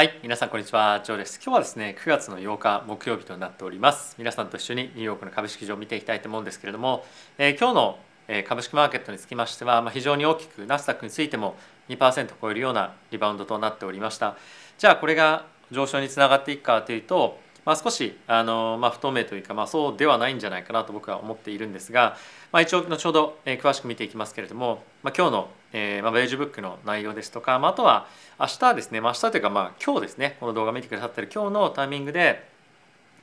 はい皆さんこんにちは。ジョーです。今日はですね9月の8日木曜日となっております。皆さんと一緒にニューヨークの株式市場を見ていきたいと思うんですけれども、えー、今日の株式マーケットにつきましては、まあ、非常に大きくナスダックについても2%超えるようなリバウンドとなっておりました。じゃあこれが上昇につながっていくかというとまあ、少しあの、まあ、不透明というか、まあ、そうではないんじゃないかなと僕は思っているんですが、まあ、一応後ほど、え、詳しく見ていきますけれども、まあ、今日の、えーまあ、ベージュブックの内容ですとか、まあ、あとは明日ですね、まあ、明日というか、まあ、今日ですねこの動画見てくださってる今日のタイミングで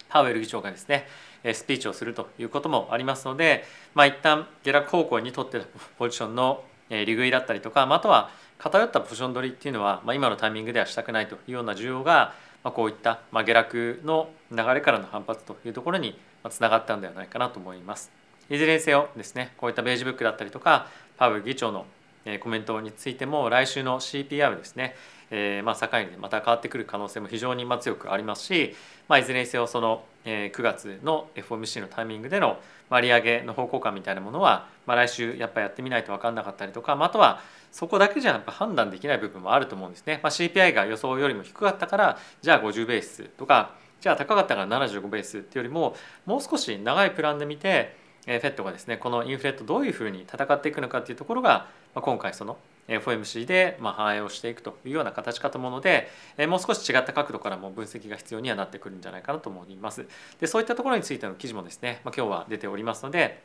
パウエル議長がですねスピーチをするということもありますので、まあ、一旦下落方向にとってるポジションの利食いだったりとか、まあ、あとは偏ったポジション取りっていうのは、まあ、今のタイミングではしたくないというような需要がまあ、こういった、まあ、下落の流れからの反発というところにつながったんではないかなと思います。いずれにせよですねこういったベージュブックだったりとかパウエル議長のコメントについても来週の CPR ですね、えー、まあ境にまた変わってくる可能性も非常に強くありますし、まあ、いずれにせよその9月の FOMC のタイミングでの利上げの方向感みたいなものは、まあ、来週やっぱやってみないと分かんなかったりとか、まあ、あとはそこだけじゃやっぱ判断できない部分もあると思うんですね。まあ、CPI が予想よりも低かったからじゃあ50ベースとかじゃあ高かったから75ベースっていうよりももう少し長いプランで見てフェットがですねこのインフレとどういうふうに戦っていくのかっていうところが今回その FOMC でま反映をしていくというような形かと思うのでもう少し違った角度からも分析が必要にはなってくるんじゃないかなと思います。でそういったところについての記事もですね、ま、今日は出ておりますので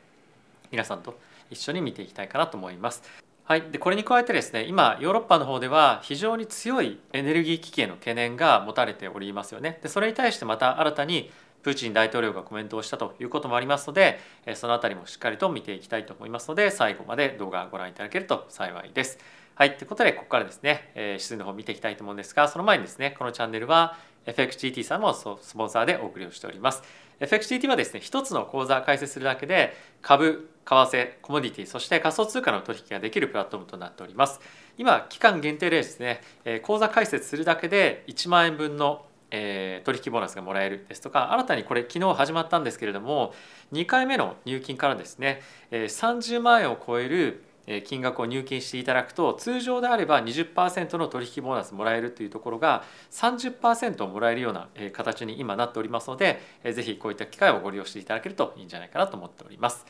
皆さんと一緒に見ていきたいかなと思います。はい、でこれに加えてですね今ヨーロッパの方では非常に強いエネルギー危機への懸念が持たれておりますよね。でそれに対してまた新たにプーチン大統領がコメントをしたということもありますのでその辺りもしっかりと見ていきたいと思いますので最後まで動画をご覧いただけると幸いです。はい、ということでここからですね、えー、指数の方見ていきたいと思うんですがその前にですねこのチャンネルは FXGT さんもスポンサーでお送りをしております。FXGT はですね一つの口座開設するだけで株為替コモディティそして仮想通貨の取引ができるプラットフォームとなっております今期間限定でですね口座開設するだけで1万円分のえ取引ボーナスがもらえるですとか新たにこれ昨日始まったんですけれども2回目の入金からですねえ30万円を超える金額を入金していただくと通常であれば20%の取引ボーナスもらえるというところが30%をもらえるような形に今なっておりますので是非こういった機会をご利用していただけるといいんじゃないかなと思っております。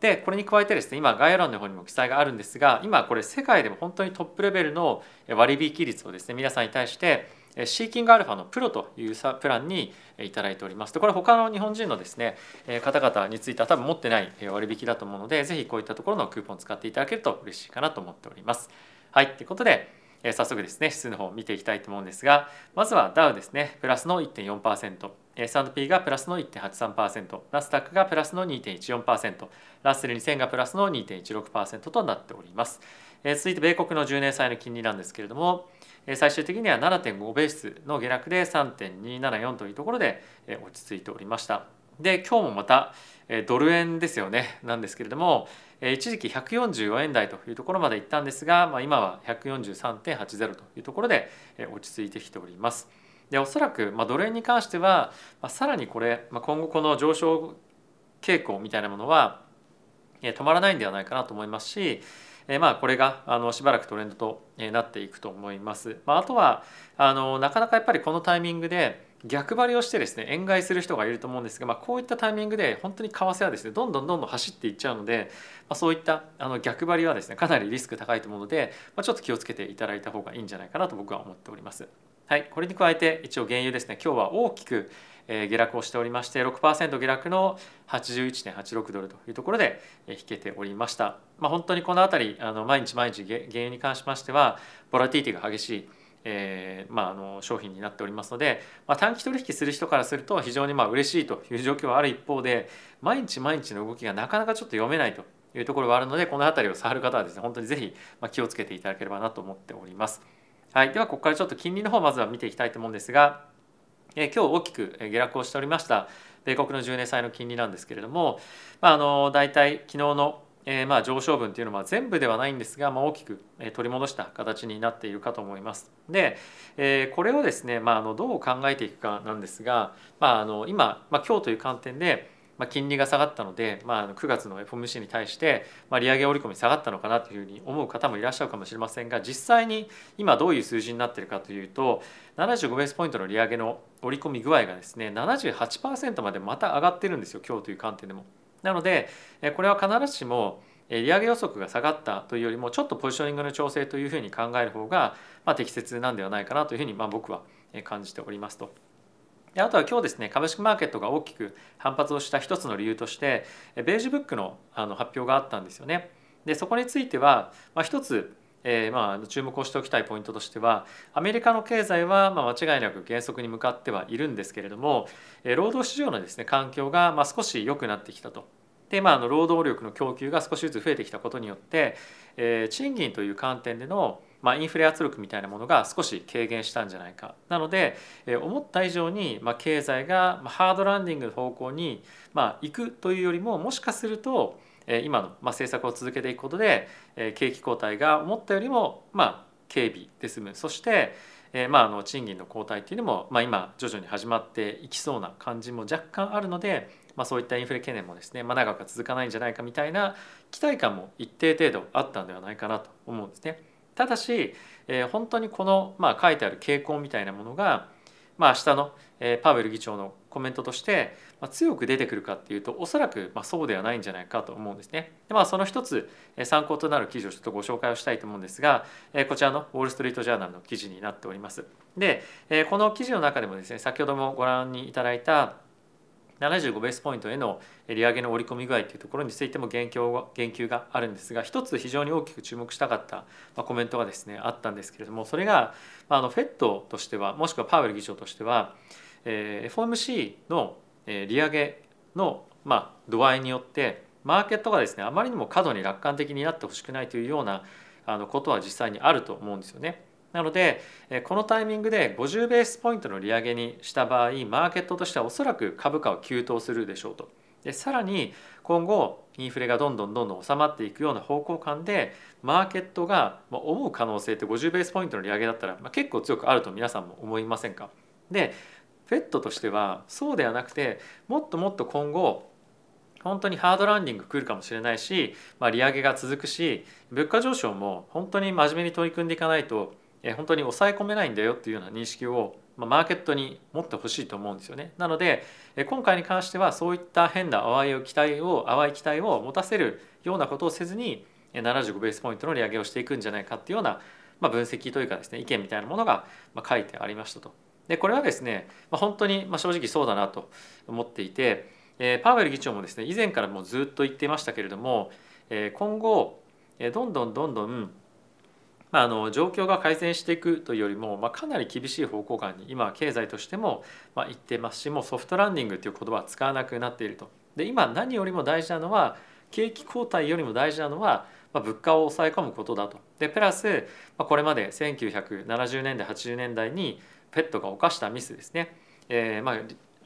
でこれに加えてですね今概要欄の方にも記載があるんですが今これ世界でも本当にトップレベルの割引率をですね皆さんに対してシーキングアルファのプロというプランにいただいております。でこれ他の日本人のですね方々については多分持ってない割引だと思うのでぜひこういったところのクーポンを使っていただけると嬉しいかなと思っております。はい。ということで早速ですね指数の方を見ていきたいと思うんですがまずはダウですね。プラスの1.4% S&P がプラスの1.83%ナスダックがプラスの2.14%ラッセル2000がプラスの2.16%となっております。続いて米国の10年債の金利なんですけれども最終的には7.5ベースの下落で3.274というところで落ち着いておりました。で今日もまたドル円ですよねなんですけれども一時期144円台というところまで行ったんですが、まあ、今は143.80というところで落ち着いてきております。でおそらく、まあ、ドル円に関しては、まあ、さらにこれ、まあ、今後この上昇傾向みたいなものは止まらないんではないかなと思いますしえまあこれがあのしばらくトレンドとなっていくと思います。まあ、あとはあのなかなかやっぱりこのタイミングで逆張りをしてですね円買いする人がいると思うんですが、まあ、こういったタイミングで本当に為替はですねどんどんどんどん走っていっちゃうので、まあ、そういったあの逆張りはですねかなりリスク高いと思うので、まあ、ちょっと気をつけていただいた方がいいんじゃないかなと僕は思っております。はい、これに加えて一応原油ですね今日は大きく下落をしておりまして6%下落の81.86ドルというところで引けておりました。まあ、本当にこの辺りあの毎日毎日原油に関しましてはボラティティが激しいえーまあ、あの商品になっておりますので、まあ、短期取引する人からすると非常にまあ嬉しいという状況はある一方で毎日毎日の動きがなかなかちょっと読めないというところはあるのでこの辺りを触る方はですね本当にぜひ気をつけていただければなと思っております。はい、ではここからちょっと金利の方まずは見ていきたいと思うんですが今日大きく下落をしておりました米国の10年債の金利なんですけれども、まあ、あの大体昨日のえ、まあ上昇分というのは全部ではないんですが、まあ、大きく取り戻した形になっているかと思います。で、えー、これをですね、まあ、あのどう考えていくかなんですが、まあ、あの今、まあ、今日という観点でまあ、金利が下がったので、まあ、9月の FOMC に対して、まあ、利上げ織り込み下がったのかなというふうに思う方もいらっしゃるかもしれませんが実際に今どういう数字になっているかというと75ベースポイントの利上げの織り込み具合がですね78%までまた上がってるんですよ今日という観点でも。なのでこれは必ずしも利上げ予測が下がったというよりもちょっとポジショニングの調整というふうに考える方がま適切なんではないかなというふうにま僕は感じておりますと。であとは今日ですね株式マーケットが大きく反発をした一つの理由としてベージュブックのあの発表があったんですよね。でそこについては、まあ、一つえー、まあ注目をしておきたいポイントとしてはアメリカの経済はまあ間違いなく減速に向かってはいるんですけれども、え、労働市場のですね環境がまあ少し良くなってきたと。でまあ、あの労働力の供給が少しずつ増えてきたことによって、えー、賃金という観点でのまあ、インフレ圧力みたいなものが少し軽減したんじゃないかなので、え思った以上に、まあ、経済がハードランディングの方向に、まあ、行くというよりももしかすると今の、まあ、政策を続けていくことで景気後退が思ったよりも、まあ、軽微で済むそして、まあ、あの賃金の後退っていうのも、まあ、今徐々に始まっていきそうな感じも若干あるので、まあ、そういったインフレ懸念もですね、まあ、長くは続かないんじゃないかみたいな期待感も一定程度あったんではないかなと思うんですね。ただし、えー、本当にこの、まあ、書いてある傾向みたいなものが、まあ、明日の、えー、パウエル議長のコメントとして、まあ、強く出てくるかっていうとおそらく、まあ、そうではないんじゃないかと思うんですね。でまあ、その一つ、えー、参考となる記事をちょっとご紹介をしたいと思うんですが、えー、こちらのウォール・ストリート・ジャーナルの記事になっております。で、えー、この記事の中でもですね先ほどもご覧にいただいた75ベースポイントへの利上げの織り込み具合というところについても言及言及があるんですが一つ非常に大きく注目したかったコメントがですねあったんですけれどもそれがあの FED としてはもしくはパウエル議長としては FOMC の利上げのまあ度合いによってマーケットがですねあまりにも過度に楽観的になってほしくないというようなあのことは実際にあると思うんですよね。なのでこのタイミングで50ベースポイントの利上げにした場合マーケットとしてはおそらく株価を急騰するでしょうと。でさらに今後インフレがどんどんどんどん収まっていくような方向感でマーケットが思う可能性って50ベースポイントの利上げだったら結構強くあると皆さんも思いませんか？で FED としてはそうではなくてもっともっと今後本当にハードランディング来るかもしれないし、まあ、利上げが続くし物価上昇も本当に真面目に取り組んでいかないと本当に抑え込めないんだよっていうような認識をマーケットに持ってほしいと思うんですよね。なので今回に関してはそういった変な淡い期待を淡い期待を持たせるようなことをせずに75ベースポイントの利上げをしていくんじゃないかっていうようなま分析というかですね意見みたいなものが書いてありましたと。でこれはですね本当に正直そうだなと思っていてパウエル議長もですね以前からもうずっと言っていましたけれども今後どんどんどんどんまあ、あの状況が改善していくというよりも、まあ、かなり厳しい方向感に今経済としてもまあ言ってますしもうソフトランディングという言葉は使わなくなっていると。で今何よりも大事なのは景気後退よりも大事なのは、まあ、物価を抑え込むことだと。でプラス、まあ、これまで1970年代80年代にペットが犯したミスですね。えー、まあ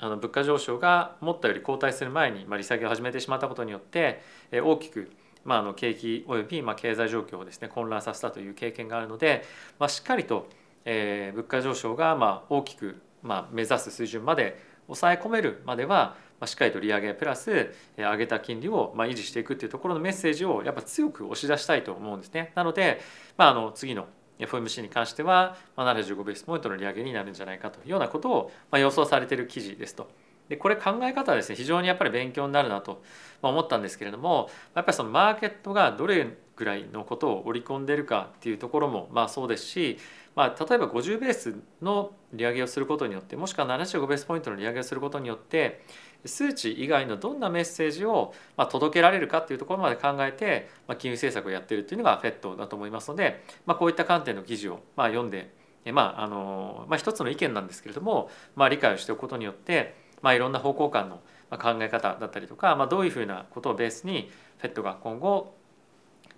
あの物価上昇が思ったより後退する前に、まあ、利下げを始めてしまったことによって、えー、大きくまあ、あの景気およびまあ経済状況をですね混乱させたという経験があるので、まあ、しっかりと、えー、物価上昇がまあ大きくまあ目指す水準まで抑え込めるまでは、まあ、しっかりと利上げプラス上げた金利をまあ維持していくっていうところのメッセージをやっぱ強く押し出したいと思うんですね。なので、まあ、あの次の FOMC に関してはまあ75ベースポイントの利上げになるんじゃないかというようなことをまあ予想されている記事ですと。でこれ考え方はですね非常にやっぱり勉強になるなと思ったんですけれどもやっぱりそのマーケットがどれぐらいのことを織り込んでるかっていうところもまあそうですし、まあ、例えば50ベースの利上げをすることによってもしくは75ベースポイントの利上げをすることによって数値以外のどんなメッセージをま届けられるかっていうところまで考えて、ま金融政策をやってるっていうのが FED だと思いますので、まあ、こういった観点の記事をま読んでまああのまあ、一つの意見なんですけれども、まあ、理解をしておくことによってまあ、いろんな方向感の考え方だったりとか、まあ、どういうふうなことをベースに FED が今後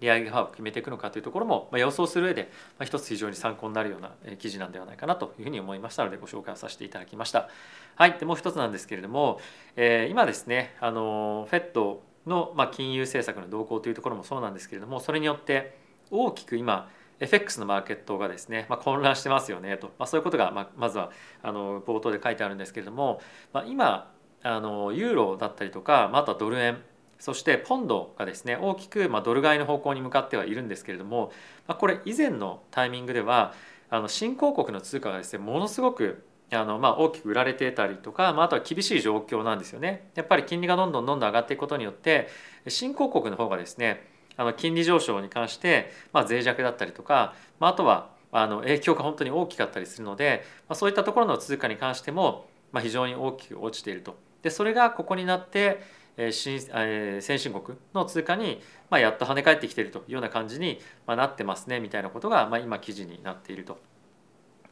利上げ幅を決めていくのかというところも予想する上で一つ非常に参考になるような記事なんではないかなというふうに思いましたのでご紹介をさせていただきました。はい、でもう一つなんですけれども、えー、今ですねあの FED の、まあ、金融政策の動向というところもそうなんですけれどもそれによって大きく今 FX のマーケットがですね、まあ、混乱してますよねと、まあ、そういうことがままずはあの冒頭で書いてあるんですけれども、まあ、今あのユーロだったりとか、まあ、あとはドル円そしてポンドがですね大きくまドル買いの方向に向かってはいるんですけれども、まあ、これ以前のタイミングではあの新興国の通貨がですねものすごくあのまあ大きく売られてたりとか、まあ、あとは厳しい状況なんですよね。やっぱり金利がどんどんどんどん上がっていくことによって新興国の方がですねあの金利上昇に関して、まあ、脆弱だったりとか、まあ、あとはあの影響が本当に大きかったりするので、まあ、そういったところの通貨に関しても、まあ、非常に大きく落ちていると。でそれがここになって新先進国の通貨に、まあ、やっと跳ね返ってきているというような感じに、まあ、なってますねみたいなことが、まあ、今記事になっていると。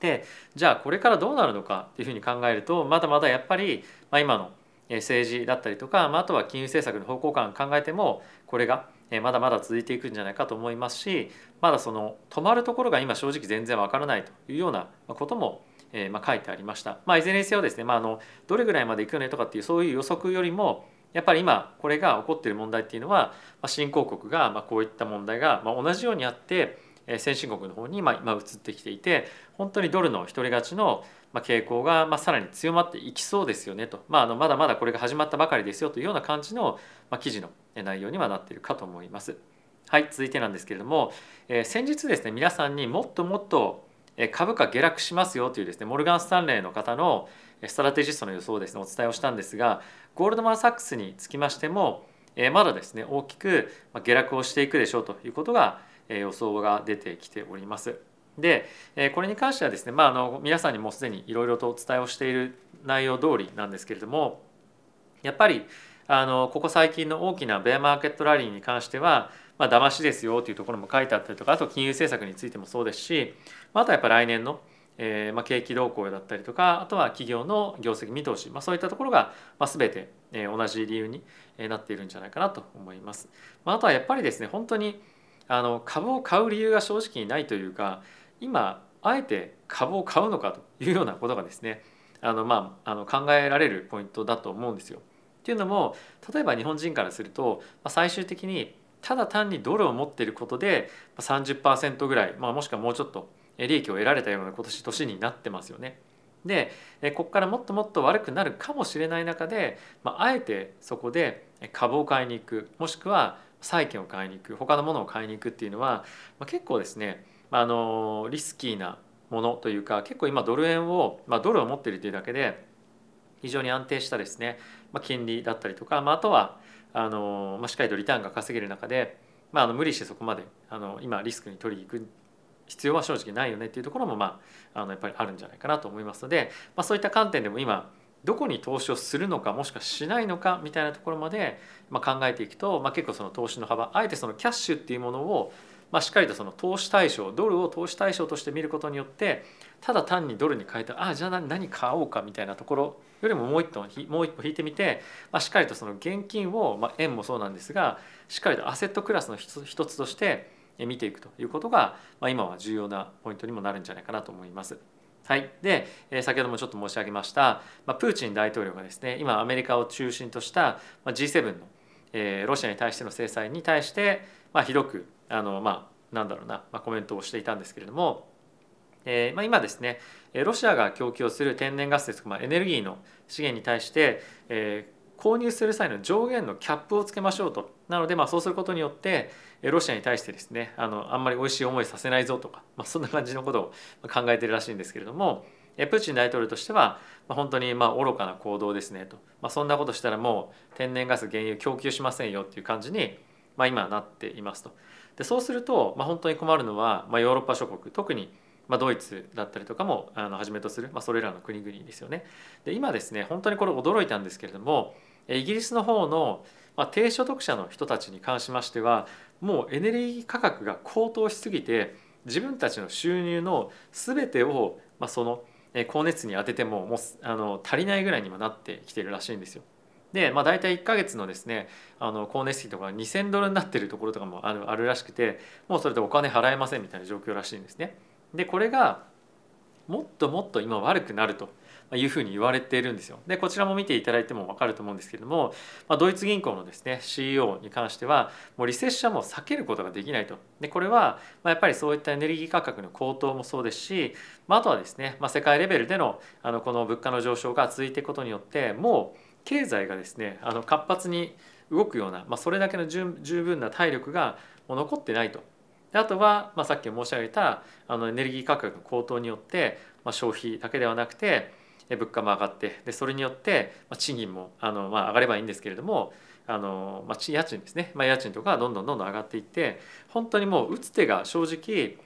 でじゃあこれからどうなるのかっていうふうに考えるとまだまだやっぱり、まあ、今の政治だったりとか、まあ、あとは金融政策の方向感考えてもこれがまだまだ続いていくんじゃないかと思いますしまだその止まるところが今正直全然わからないというようなことも、ま、書いてありました。まあ、いずれにせよですね、まあ、あのどれぐらいまでいくよねとかっていうそういう予測よりもやっぱり今これが起こっている問題っていうのは、ま、新興国がまこういった問題がま同じようにあって先進国の方にま今移ってきていて本当にドルの独り勝ちの傾向がまさらに強まっていきそうですよねと、まあ、あのまだまだこれが始まったばかりですよというような感じの記事の内容にはなっているかと思います。はい続いてなんですけれども、えー、先日ですね皆さんにもっともっと株価下落しますよというですねモルガン・スタンレーの方のストラテジストの予想をですねお伝えをしたんですがゴールドマン・サックスにつきましてもまだですね大きく下落をしていくでしょうということが予想が出てきております。でこれに関してはですね、まあ、あの皆さんにもすでにいろいろとお伝えをしている内容通りなんですけれどもやっぱりあのここ最近の大きなベアマーケットラリーに関してはまあ騙しですよというところも書いてあったりとかあと金融政策についてもそうですしまあとはやっぱ来年のえーまあ、景気動向だったりとかあとは企業の業績見通し、まあ、そういったところが、まあ、全て、え、同じ理由になっているんじゃないかなと思います。まあ、あとはやっぱりですね本当にあの株を買う理由が正直にないというか今あえて株を買うのかというようなことがですねあの、まあ、あの考えられるポイントだと思うんですよ。っていうのも例えば日本人からすると、まあ、最終的にただ単にドルを持っていることで30%ぐらい、まあ、もしくはもうちょっと利益を得られたような今年年になってますよね。でここからもっともっと悪くなるかもしれない中で、まあ、あえてそこで株を買いに行くもしくは債券を買いに行く他のものを買いに行くっていうのは、まあ、結構ですねあのリスキーなものというか結構今ドル円を、まあ、ドルを持っているというだけで非常に安定したですね、まあ、金利だったりとか、まあ、あとはあの、まあ、しっかりとリターンが稼げる中で、まあ、あの無理してそこまであの今リスクに取りに行く必要は正直ないよねっていうところも、まあ、あのやっぱりあるんじゃないかなと思いますので、まあ、そういった観点でも今どこに投資をするのかもしくはしないのかみたいなところまで、まあ、考えていくと、まあ、結構その投資の幅あえてそのキャッシュっていうものを、まあ、しっかりとその投資対象ドルを投資対象として見ることによってただ単にドルに変えたああじゃあ何買おうかみたいなところよりももう一歩もう一歩引いてみて、まあ、しっかりとその現金を、まあ、円もそうなんですがしっかりとアセットクラスの一つとして見ていくということが、まあ、今は重要なポイントにもなるんじゃないかなと思います。はい、で先ほどもちょっと申し上げました、まあ、プーチン大統領がですね今アメリカを中心とした G7 の、えー、ロシアに対しての制裁に対して、まあ、ひどくあの、まあ、なんだろうな、まあ、コメントをしていたんですけれども、えーまあ、今ですねロシアが供給する天然ガスですとか、まあ、エネルギーの資源に対して、えー、購入する際の上限のキャップをつけましょうと。なので、まあ、そうすることによってロシアに対してですねあのあんまり美味しい思いさせないぞとか、まあ、そんな感じのことを考えてるらしいんですけれどもプーチン大統領としては本当にまあ愚かな行動ですねと、まあ、そんなことしたらもう天然ガス原油供給しませんよっていう感じに、まあ、今なっていますと。でそうすると、まあ、本当に困るのは、まあ、ヨーロッパ諸国。特にまあ、ドイツだったりとかもあのはじめとする、まあ、それらの国々ですよね。で今ですね本当にこれ驚いたんですけれどもイギリスの方の、まあ、低所得者の人たちに関しましてはもうエネルギー価格が高騰しすぎて自分たちの収入の全てを、まあ、その光熱に当ててももうあの足りないぐらいにはなってきてるらしいんですよ。で、まあ、大体1か月のですねあの光熱費とか2,000ドルになってるところとかもあるあるらしくてもうそれでお金払えませんみたいな状況らしいんですね。でこれがもっともっと今悪くなるというふうに言われているんですよ。でこちらも見ていただいても分かると思うんですけれども、まあ、ドイツ銀行のですね CEO に関してはもうリセッションも避けることができないと。でこれは、ま、やっぱりそういったエネルギー価格の高騰もそうですし、まあ、あとはですね、まあ、世界レベルでのあのこの物価の上昇が続いていくことによってもう経済がですねあの活発に動くような、まあ、それだけの十分な体力がもう残ってないと。であとは、まあ、さっき申し上げたあのエネルギー価格の高騰によって、まあ、消費だけではなくて物価も上がってでそれによって、まあ、賃金もあの、まあ、上がればいいんですけれどもあの、まあ、家賃ですね、まあ、家賃とかどんどんどんどん上がっていって本当にもう打つ手が正直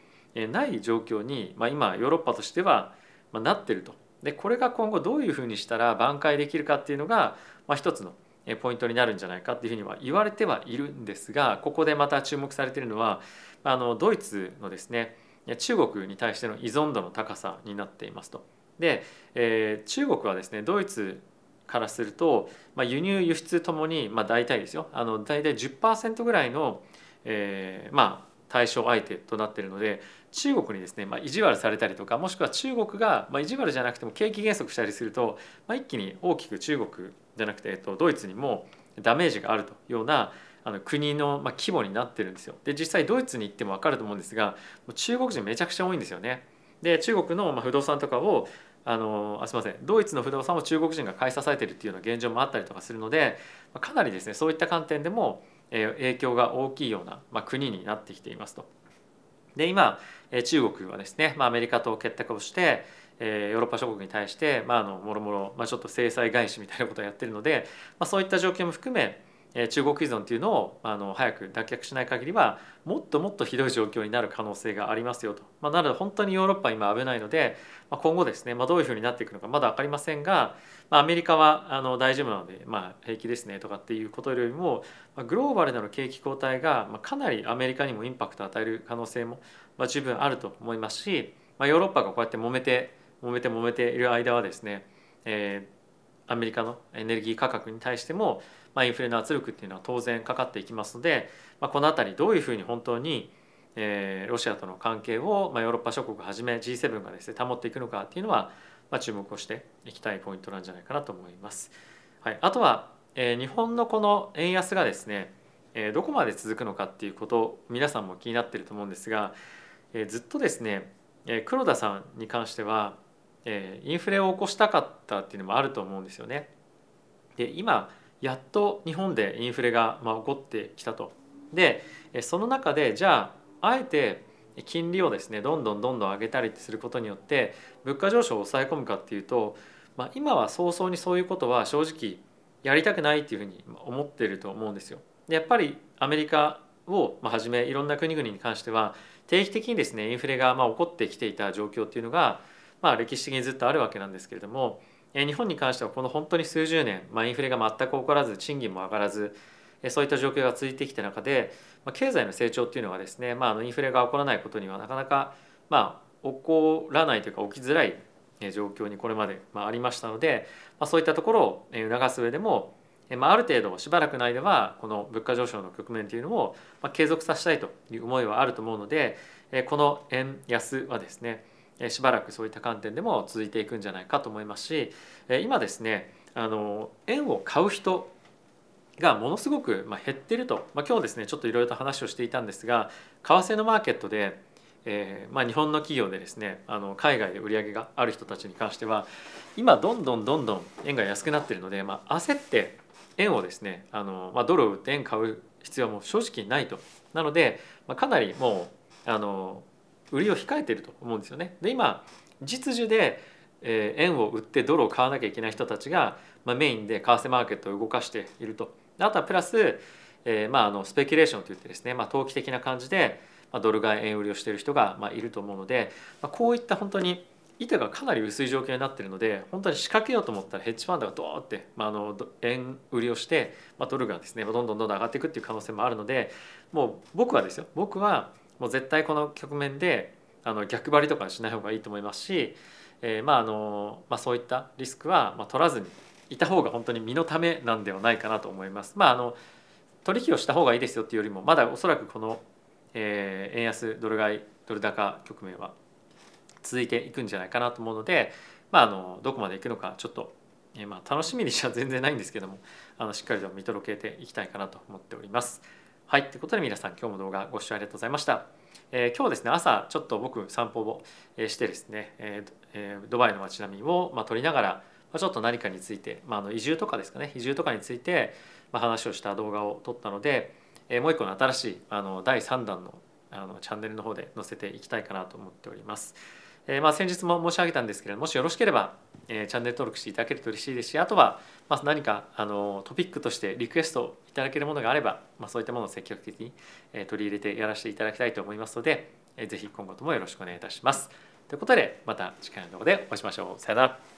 ない状況に、まあ、今ヨーロッパとしてはなってると。でこれが今後どういうふうにしたら挽回できるかっていうのが、まあ、一つのポイントになるんじゃないかっていうふうには言われてはいるんですがここでまた注目されているのはあのドイツのですね中国に対しての依存度の高さになっていますと。で、えー、中国はですねドイツからすると、まあ、輸入輸出ともに、まあ、大体ですよあの大体10%ぐらいの、えー、まあ対象相手となっているので中国にですね、まあ、意地悪されたりとかもしくは中国が、まあ、意地悪じゃなくても景気減速したりすると、まあ、一気に大きく中国じゃなくて、えっと、ドイツにもダメージがあるというようなあの国の、まあ、規模になってるんですよ。で実際ドイツに行っても分かると思うんですが中国人めちゃくちゃ多いんですよね。で中国のま不動産とかをあのあすみませんドイツの不動産を中国人が買い支えてるっていうような現状もあったりとかするのでまかなりですねそういった観点でもえ影響が大きいような、まあ、国になってきていますと。で今中国はですね、まあ、アメリカと結託をして、えー、ヨーロッパ諸国に対して、まあ、あのもろもろ、まあ、ちょっと制裁返しみたいなことをやってるので、まあ、そういった状況も含め中国依存というのをあの早く脱却しない限りはもっともっとひどい状況になる可能性がありますよと、まあ、なので本当にヨーロッパ今危ないので、まあ、今後ですね、まあ、どういうふうになっていくのかまだ分かりませんが、まあ、アメリカはあの大丈夫なので、まあ、平気ですねとかっていうことよりも、まあ、グローバルなの景気後退が、まあ、かなりアメリカにもインパクトを与える可能性も、まあ、十分あると思いますし、まあ、ヨーロッパがこうやって揉めて揉めて揉めている間はですね、えー、アメリカのエネルギー価格に対してもまあ、インフレの圧力っていうのは当然かかっていきますので、まあ、この辺りどういうふうに本当に、えー、ロシアとの関係を、まあ、ヨーロッパ諸国はじめ G7 がですね保っていくのかっていうのは、まあ、注目をしていきたいポイントなんじゃないかなと思います。はい、あとは、えー、日本のこの円安がですね、えー、どこまで続くのかっていうこと皆さんも気になってると思うんですが、えー、ずっとですね、えー、黒田さんに関しては、えー、インフレを起こしたかったっていうのもあると思うんですよね。で今やっと日本でインフレがまあ起こってきたと。でその中でじゃああえて金利をですねどんどんどんどん上げたりすることによって物価上昇を抑え込むかっていうと、まあ、今は早々にそういうことは正直やりたくないっていうふうに思ってると思うんですよ。でやっぱりアメリカをはじめいろんな国々に関しては定期的にですねインフレがまあ起こってきていた状況っていうのが、まあ、歴史的にずっとあるわけなんですけれども日本に関してはこの本当に数十年、まあ、インフレが全く起こらず賃金も上がらずそういった状況が続いてきた中で、まあ、経済の成長っていうのはですね、まあ、あのインフレが起こらないことにはなかなか、まあ、起こらないというか起きづらい状況にこれまでまありましたので、まあ、そういったところを促す上でも、まあ、ある程度しばらくの間はこの物価上昇の局面というのを継続させたいという思いはあると思うのでこの円安はですねしばらくそういった観点でも続いていくんじゃないかと思いますし今ですねあの円を買う人がものすごく減ってると、まあ、今日ですねちょっといろいろと話をしていたんですが為替のマーケットで、えーまあ、日本の企業でですねあの海外で売り上げがある人たちに関しては今どんどんどんどん円が安くなっているので、まあ、焦って円をですねあの、まあ、ドルを売って円買う必要も正直ないと。なので、まあ、かなりもうあの売りを控えていると思うんですよね。で今実需で円を売ってドルを買わなきゃいけない人たちがメインで為替マーケットを動かしていると。あとはプラス、えー、まああのスペキュレーションといってですね、まあ、投機的な感じでドル買い円売りをしている人がまいると思うので、まあ、こういった本当に板がかなり薄い状況になっているので本当に仕掛けようと思ったらヘッジファンドがドーって、まあ、あの円売りをして、まあ、ドルがですねどんどんどんどん上がっていくっていう可能性もあるのでもう僕はですよ僕はもう絶対この局面であの逆張りとかしない方がいいと思いますし、えー、まああのまあ、そういったリスクはまあ取らずにいた方が本当に身のためなんではないかなと思います。まあ、あの取引をした方がいいですよっていうよりもまだおそらくこの、えー、円安ドル買いドル高局面は続いていくんじゃないかなと思うので、まあ、あのどこまでいくのかちょっと、えー、まあ楽しみにしちゃ全然ないんですけどもあのしっかりと見届けていきたいかなと思っております。はい、ということで皆さん今日も動画ご視聴ありがとうございました。えー、今日ですね朝ちょっと僕散歩をしてですね、えー、ドバイの街並みを、まあ、撮りながら、ちょっと何かについて、まあ、あの移住とかですかね移住とかについて、まあ、話をした動画を撮ったので、えー、もう一個の新しいあの第3弾のあのチャンネルの方で載せていきたいかなと思っております。えー、まあ先日も申し上げたんですけれどもしよろしければ、えー、チャンネル登録していただけると嬉しいですしあとは、まあ、何かあのトピックとしてリクエストいただけるものがあれば、まあ、そういったものを積極的に、え、取り入れてやらせていただきたいと思いますので、えー、ぜひ今後ともよろしくお願いいたします。ということでまた次回の動画でお会いしましょう。さよなら。